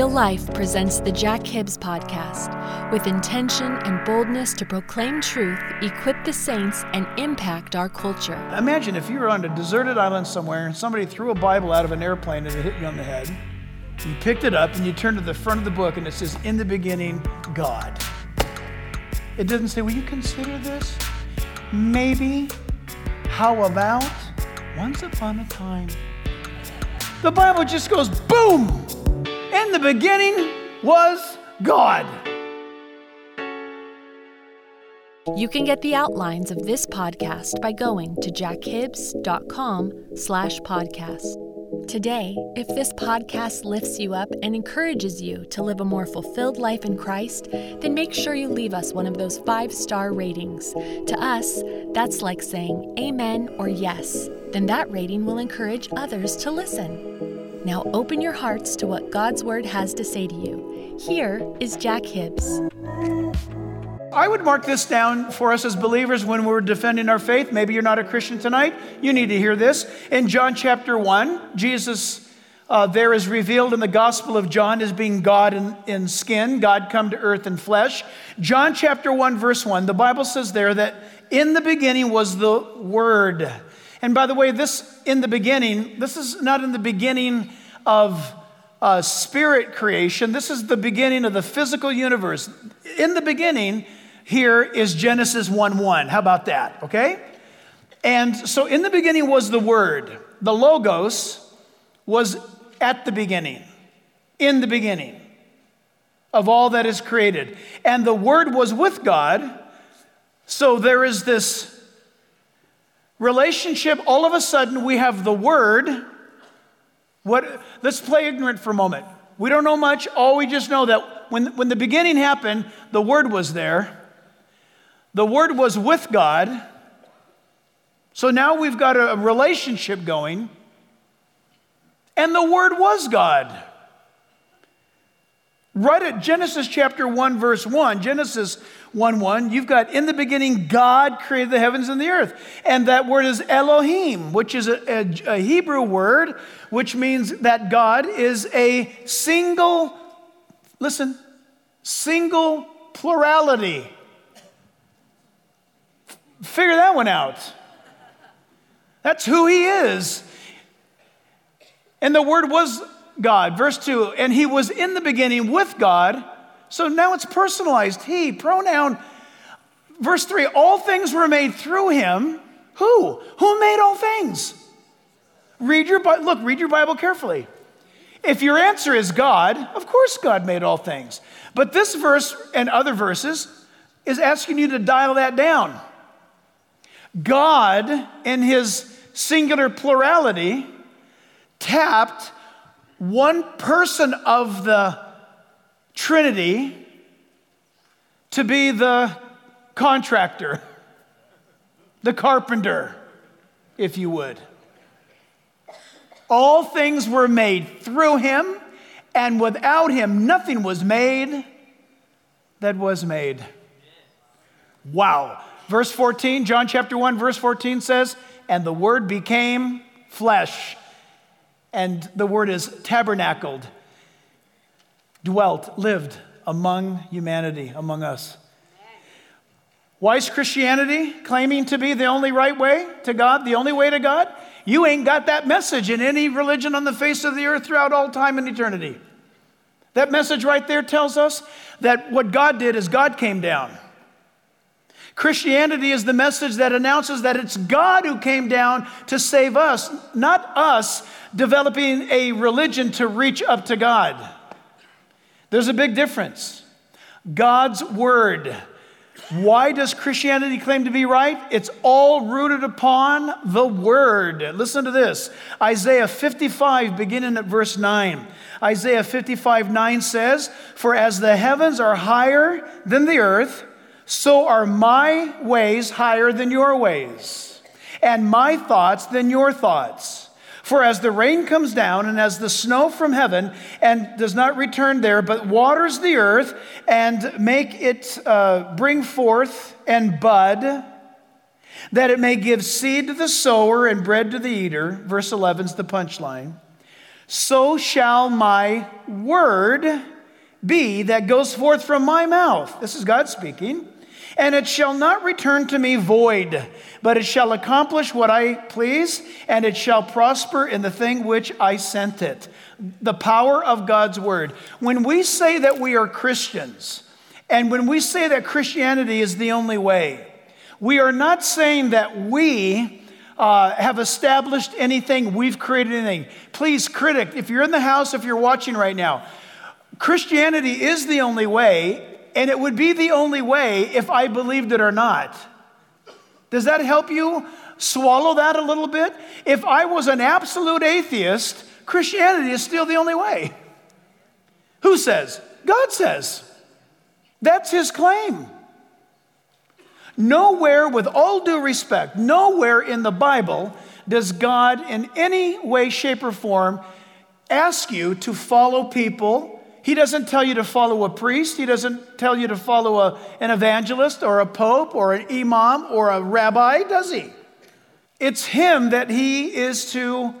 Real Life presents the Jack Hibbs Podcast with intention and boldness to proclaim truth, equip the saints, and impact our culture. Imagine if you were on a deserted island somewhere and somebody threw a Bible out of an airplane and it hit you on the head. You picked it up and you turned to the front of the book and it says, In the beginning, God. It doesn't say, Will you consider this? Maybe. How about? Once upon a time. The Bible just goes boom! In the beginning was God. You can get the outlines of this podcast by going to jackhibbs.com slash podcast. Today, if this podcast lifts you up and encourages you to live a more fulfilled life in Christ, then make sure you leave us one of those five-star ratings. To us, that's like saying amen or yes. Then that rating will encourage others to listen. Now open your hearts to what God's Word has to say to you. Here is Jack Hibbs. I would mark this down for us as believers when we're defending our faith. Maybe you're not a Christian tonight. You need to hear this. In John chapter 1, Jesus uh, there is revealed in the Gospel of John as being God in, in skin, God come to earth in flesh. John chapter 1, verse 1, the Bible says there that in the beginning was the Word. And by the way, this in the beginning, this is not in the beginning of uh, spirit creation. This is the beginning of the physical universe. In the beginning, here is Genesis 1 1. How about that? Okay? And so in the beginning was the Word. The Logos was at the beginning, in the beginning of all that is created. And the Word was with God. So there is this relationship. All of a sudden, we have the Word. What, let's play ignorant for a moment. We don't know much. All we just know that when, when the beginning happened, the Word was there. The Word was with God. So now we've got a relationship going. And the Word was God. Right at Genesis chapter 1, verse 1, Genesis 1 1, you've got in the beginning, God created the heavens and the earth. And that word is Elohim, which is a, a, a Hebrew word, which means that God is a single, listen, single plurality. Figure that one out. That's who he is. And the word was God. Verse 2 And he was in the beginning with God. So now it's personalized. He, pronoun. Verse 3 All things were made through him. Who? Who made all things? Read your look, read your Bible carefully. If your answer is God, of course God made all things. But this verse and other verses is asking you to dial that down. God, in his singular plurality, tapped one person of the Trinity to be the contractor, the carpenter, if you would. All things were made through him, and without him, nothing was made that was made. Wow. Verse 14, John chapter 1, verse 14 says, And the Word became flesh. And the word is tabernacled, dwelt, lived among humanity, among us. Why is Christianity claiming to be the only right way to God, the only way to God? You ain't got that message in any religion on the face of the earth throughout all time and eternity. That message right there tells us that what God did is God came down. Christianity is the message that announces that it's God who came down to save us, not us developing a religion to reach up to God. There's a big difference. God's Word. Why does Christianity claim to be right? It's all rooted upon the Word. Listen to this Isaiah 55, beginning at verse 9. Isaiah 55, 9 says, For as the heavens are higher than the earth, so are my ways higher than your ways, and my thoughts than your thoughts. For as the rain comes down and as the snow from heaven and does not return there, but waters the earth and make it uh, bring forth and bud, that it may give seed to the sower and bread to the eater. Verse 11 is the punchline. so shall my word be that goes forth from my mouth. This is God speaking. And it shall not return to me void, but it shall accomplish what I please, and it shall prosper in the thing which I sent it. The power of God's word. When we say that we are Christians, and when we say that Christianity is the only way, we are not saying that we uh, have established anything, we've created anything. Please, critic, if you're in the house, if you're watching right now, Christianity is the only way, and it would be the only way if I believed it or not. Does that help you swallow that a little bit? If I was an absolute atheist, Christianity is still the only way. Who says? God says. That's his claim. Nowhere, with all due respect, nowhere in the Bible does God in any way, shape, or form ask you to follow people. He doesn't tell you to follow a priest. He doesn't tell you to follow a, an evangelist or a pope or an imam or a rabbi, does he? It's him that he is to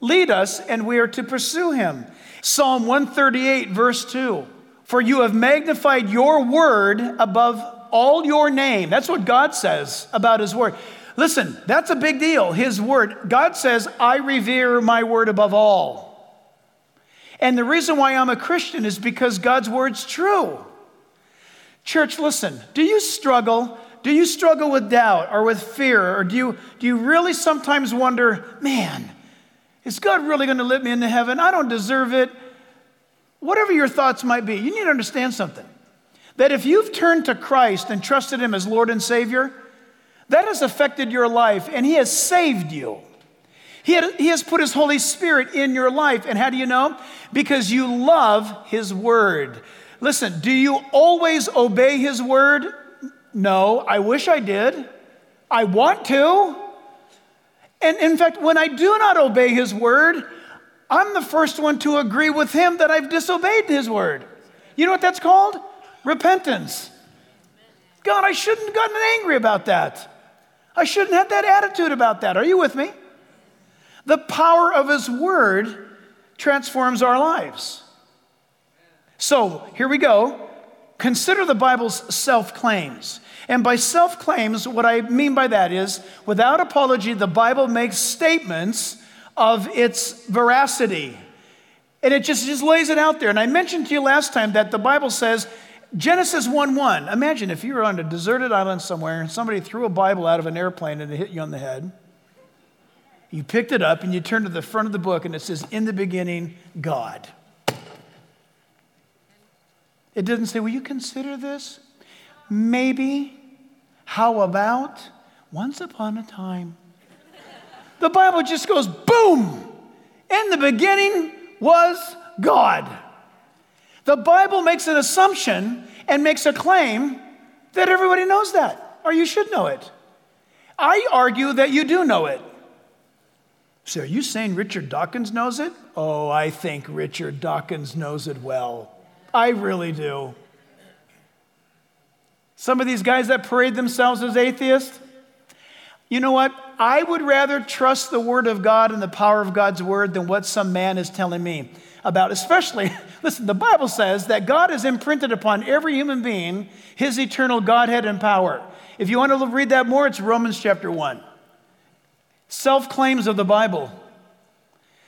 lead us and we are to pursue him. Psalm 138, verse 2 For you have magnified your word above all your name. That's what God says about his word. Listen, that's a big deal. His word. God says, I revere my word above all. And the reason why I'm a Christian is because God's word's true. Church, listen, do you struggle? Do you struggle with doubt or with fear? Or do you, do you really sometimes wonder, man, is God really going to let me into heaven? I don't deserve it. Whatever your thoughts might be, you need to understand something. That if you've turned to Christ and trusted Him as Lord and Savior, that has affected your life and He has saved you. He, had, he has put His Holy Spirit in your life. And how do you know? Because you love His Word. Listen, do you always obey His Word? No, I wish I did. I want to. And in fact, when I do not obey His Word, I'm the first one to agree with Him that I've disobeyed His Word. You know what that's called? Repentance. God, I shouldn't have gotten angry about that. I shouldn't have that attitude about that. Are you with me? The power of His Word transforms our lives. So here we go. Consider the Bible's self claims. And by self claims, what I mean by that is, without apology, the Bible makes statements of its veracity. And it just, just lays it out there. And I mentioned to you last time that the Bible says Genesis 1 1. Imagine if you were on a deserted island somewhere and somebody threw a Bible out of an airplane and it hit you on the head. You picked it up and you turned to the front of the book and it says, In the beginning, God. It doesn't say, Will you consider this? Maybe. How about once upon a time? The Bible just goes boom. In the beginning was God. The Bible makes an assumption and makes a claim that everybody knows that, or you should know it. I argue that you do know it. So, are you saying Richard Dawkins knows it? Oh, I think Richard Dawkins knows it well. I really do. Some of these guys that parade themselves as atheists, you know what? I would rather trust the Word of God and the power of God's Word than what some man is telling me about, especially, listen, the Bible says that God has imprinted upon every human being his eternal Godhead and power. If you want to read that more, it's Romans chapter 1. Self claims of the Bible.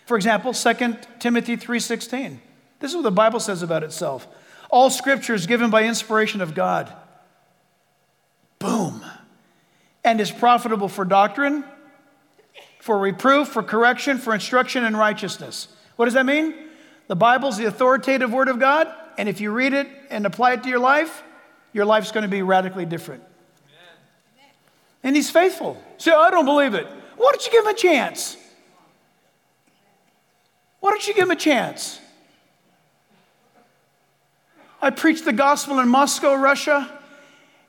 For example, 2 Timothy 3:16. This is what the Bible says about itself. All scripture is given by inspiration of God. Boom. And is profitable for doctrine, for reproof, for correction, for instruction in righteousness. What does that mean? The Bible's the authoritative Word of God, and if you read it and apply it to your life, your life's going to be radically different. Amen. And He's faithful. Say, I don't believe it. Why don't you give Him a chance? Why don't you give Him a chance? I preached the gospel in Moscow, Russia,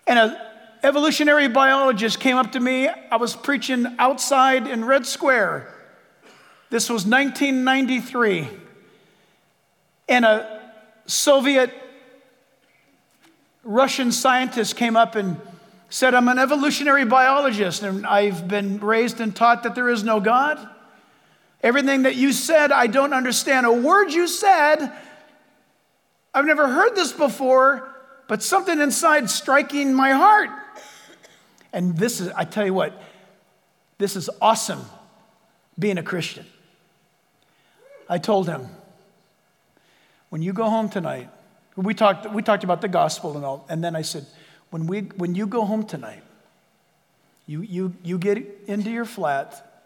and an evolutionary biologist came up to me. I was preaching outside in Red Square. This was 1993 and a Soviet Russian scientist came up and said, I'm an evolutionary biologist, and I've been raised and taught that there is no God. Everything that you said, I don't understand. A word you said, I've never heard this before, but something inside striking my heart. And this is, I tell you what, this is awesome being a Christian. I told him, when you go home tonight, we talked, we talked about the gospel and all, and then I said, when, we, when you go home tonight, you, you, you get into your flat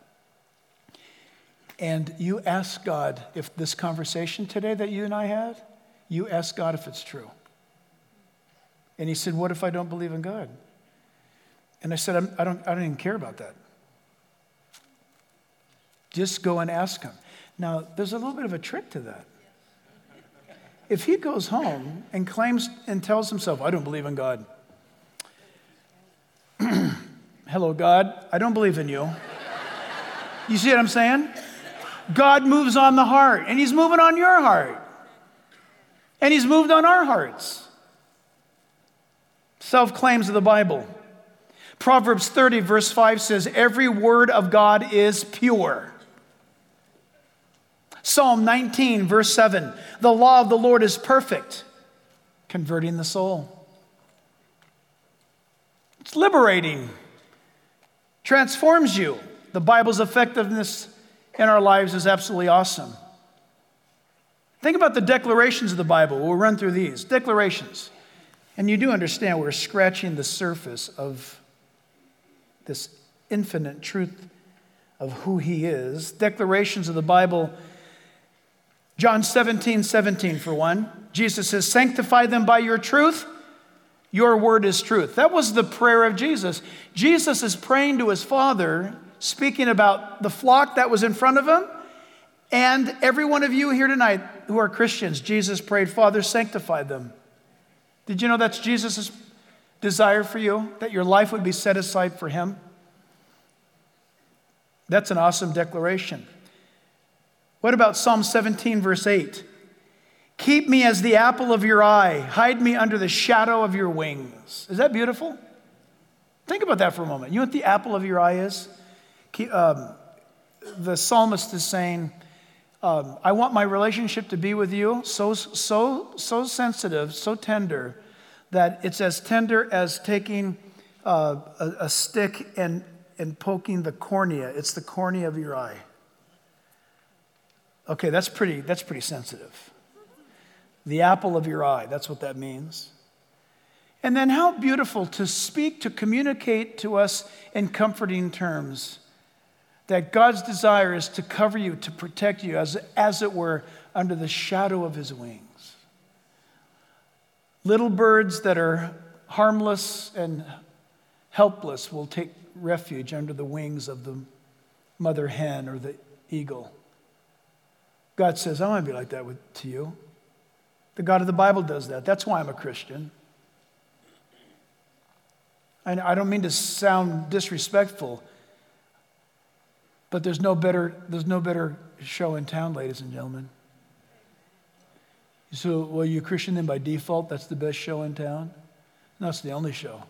and you ask God if this conversation today that you and I had, you ask God if it's true. And he said, What if I don't believe in God? And I said, I'm, I, don't, I don't even care about that. Just go and ask him. Now, there's a little bit of a trick to that. If he goes home and claims and tells himself, I don't believe in God. Hello, God, I don't believe in you. You see what I'm saying? God moves on the heart, and He's moving on your heart. And He's moved on our hearts. Self claims of the Bible. Proverbs 30, verse 5 says, Every word of God is pure. Psalm 19, verse 7 The law of the Lord is perfect, converting the soul. It's liberating, transforms you. The Bible's effectiveness in our lives is absolutely awesome. Think about the declarations of the Bible. We'll run through these. Declarations. And you do understand we're scratching the surface of this infinite truth of who He is. Declarations of the Bible. John 17, 17, for one. Jesus says, Sanctify them by your truth. Your word is truth. That was the prayer of Jesus. Jesus is praying to his Father speaking about the flock that was in front of him. And every one of you here tonight who are Christians, Jesus prayed, Father, sanctify them. Did you know that's Jesus' desire for you? That your life would be set aside for him? That's an awesome declaration. What about Psalm 17, verse 8? Keep me as the apple of your eye, hide me under the shadow of your wings. Is that beautiful? Think about that for a moment. You know what the apple of your eye is? um, the psalmist is saying, um, I want my relationship to be with you so, so, so sensitive, so tender, that it's as tender as taking uh, a, a stick and, and poking the cornea. It's the cornea of your eye. Okay, that's pretty, that's pretty sensitive. The apple of your eye, that's what that means. And then how beautiful to speak, to communicate to us in comforting terms that God's desire is to cover you, to protect you, as, as it were, under the shadow of his wings. Little birds that are harmless and helpless will take refuge under the wings of the mother hen or the eagle. God says, I want to be like that with, to you. The God of the Bible does that. That's why I'm a Christian. And I don't mean to sound disrespectful. But there's no better, there's no better show in town, ladies and gentlemen. So, well, you're Christian then by default, that's the best show in town? No, it's the only show.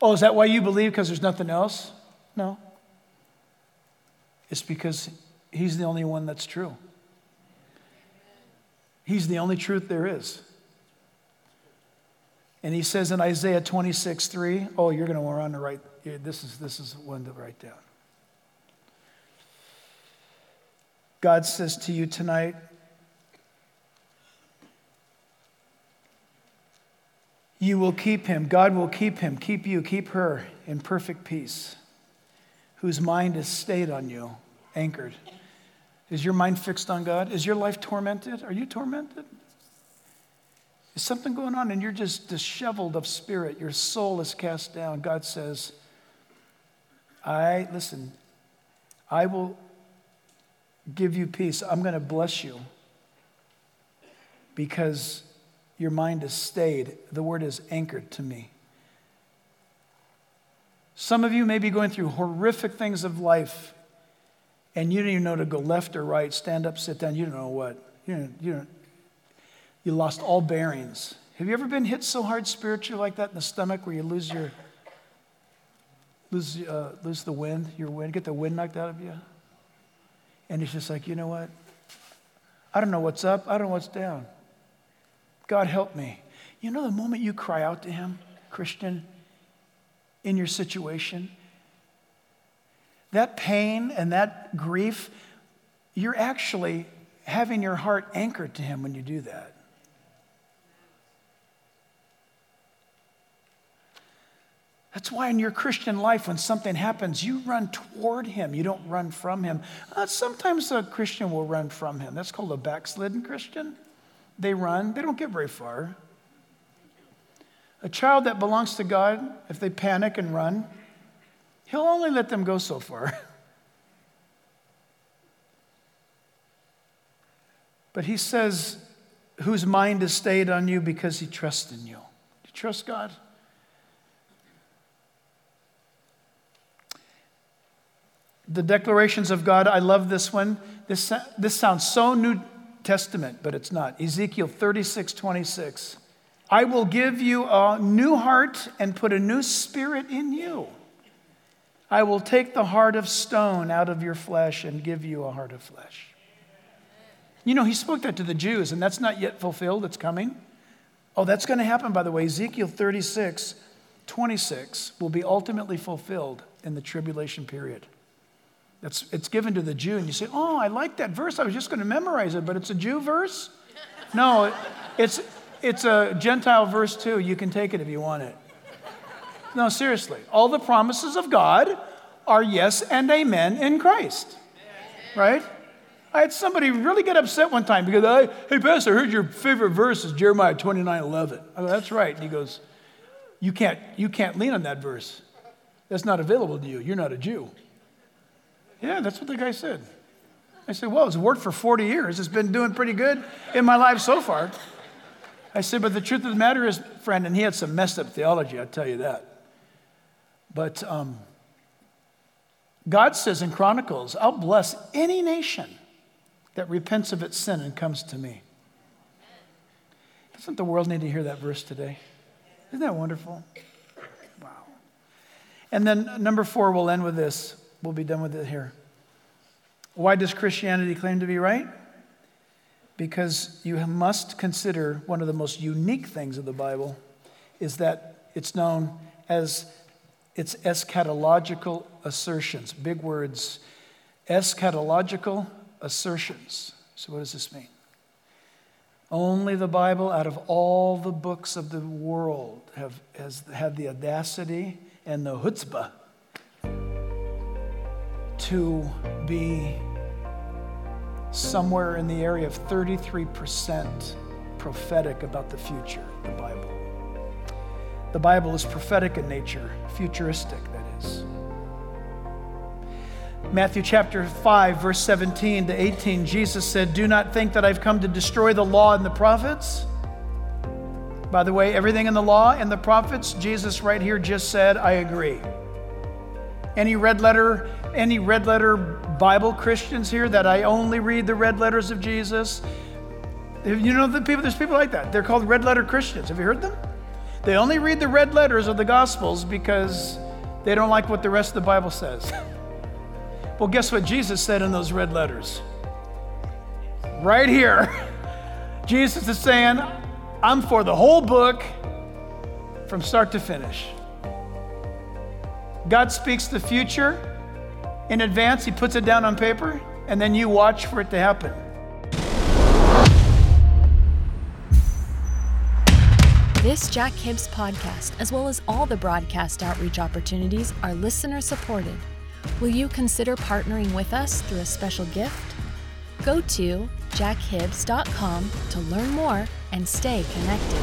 Oh, is that why you believe because there's nothing else? No. It's because he's the only one that's true. He's the only truth there is. And he says in Isaiah 26, 3, oh, you're going to want to write, this is, this is one to write down. God says to you tonight, you will keep him. God will keep him, keep you, keep her in perfect peace, whose mind is stayed on you, anchored. Is your mind fixed on God? Is your life tormented? Are you tormented? Is something going on and you're just disheveled of spirit? Your soul is cast down. God says, I, listen, I will give you peace. I'm going to bless you because your mind is stayed. The word is anchored to me. Some of you may be going through horrific things of life and you don't even know to go left or right, stand up, sit down. You don't know what. You, don't, you, don't, you lost all bearings. Have you ever been hit so hard spiritually like that in the stomach where you lose your lose, uh, lose the wind, your wind, get the wind knocked out of you? And he's just like, you know what? I don't know what's up, I don't know what's down. God help me. You know, the moment you cry out to Him, Christian, in your situation, that pain and that grief, you're actually having your heart anchored to Him when you do that. That's why in your Christian life, when something happens, you run toward Him. You don't run from Him. Uh, sometimes a Christian will run from Him. That's called a backslidden Christian. They run, they don't get very far. A child that belongs to God, if they panic and run, He'll only let them go so far. but He says, whose mind is stayed on you because He trusts in you. Do you trust God? The declarations of God, I love this one. This, this sounds so New Testament, but it's not. Ezekiel 36, 26. I will give you a new heart and put a new spirit in you. I will take the heart of stone out of your flesh and give you a heart of flesh. You know, he spoke that to the Jews, and that's not yet fulfilled. It's coming. Oh, that's going to happen, by the way. Ezekiel 36, 26 will be ultimately fulfilled in the tribulation period. That's, it's given to the Jew, and you say, Oh, I like that verse. I was just going to memorize it, but it's a Jew verse? No, it's, it's a Gentile verse too. You can take it if you want it. No, seriously. All the promises of God are yes and amen in Christ. Right? I had somebody really get upset one time because I, hey, Pastor, I heard your favorite verse is Jeremiah 29 11. I go, that's right. And he goes, you can't, you can't lean on that verse. That's not available to you. You're not a Jew. Yeah, that's what the guy said. I said, Well, it's worked for 40 years. It's been doing pretty good in my life so far. I said, But the truth of the matter is, friend, and he had some messed up theology, I'll tell you that. But um, God says in Chronicles, I'll bless any nation that repents of its sin and comes to me. Doesn't the world need to hear that verse today? Isn't that wonderful? Wow. And then number four, we'll end with this. We'll be done with it here. Why does Christianity claim to be right? Because you must consider one of the most unique things of the Bible is that it's known as its eschatological assertions. Big words. Eschatological assertions. So, what does this mean? Only the Bible, out of all the books of the world, have, has had the audacity and the chutzpah to be somewhere in the area of 33% prophetic about the future, the Bible. The Bible is prophetic in nature, futuristic, that is. Matthew chapter 5, verse 17 to 18, Jesus said, Do not think that I've come to destroy the law and the prophets. By the way, everything in the law and the prophets, Jesus right here just said, I agree. Any red letter any red letter Bible Christians here that I only read the red letters of Jesus? You know the people, there's people like that. They're called red letter Christians. Have you heard them? They only read the red letters of the Gospels because they don't like what the rest of the Bible says. well, guess what Jesus said in those red letters? Right here. Jesus is saying, I'm for the whole book from start to finish. God speaks the future in advance, he puts it down on paper, and then you watch for it to happen. This Jack Hibbs podcast, as well as all the broadcast outreach opportunities, are listener supported. Will you consider partnering with us through a special gift? Go to jackhibbs.com to learn more and stay connected.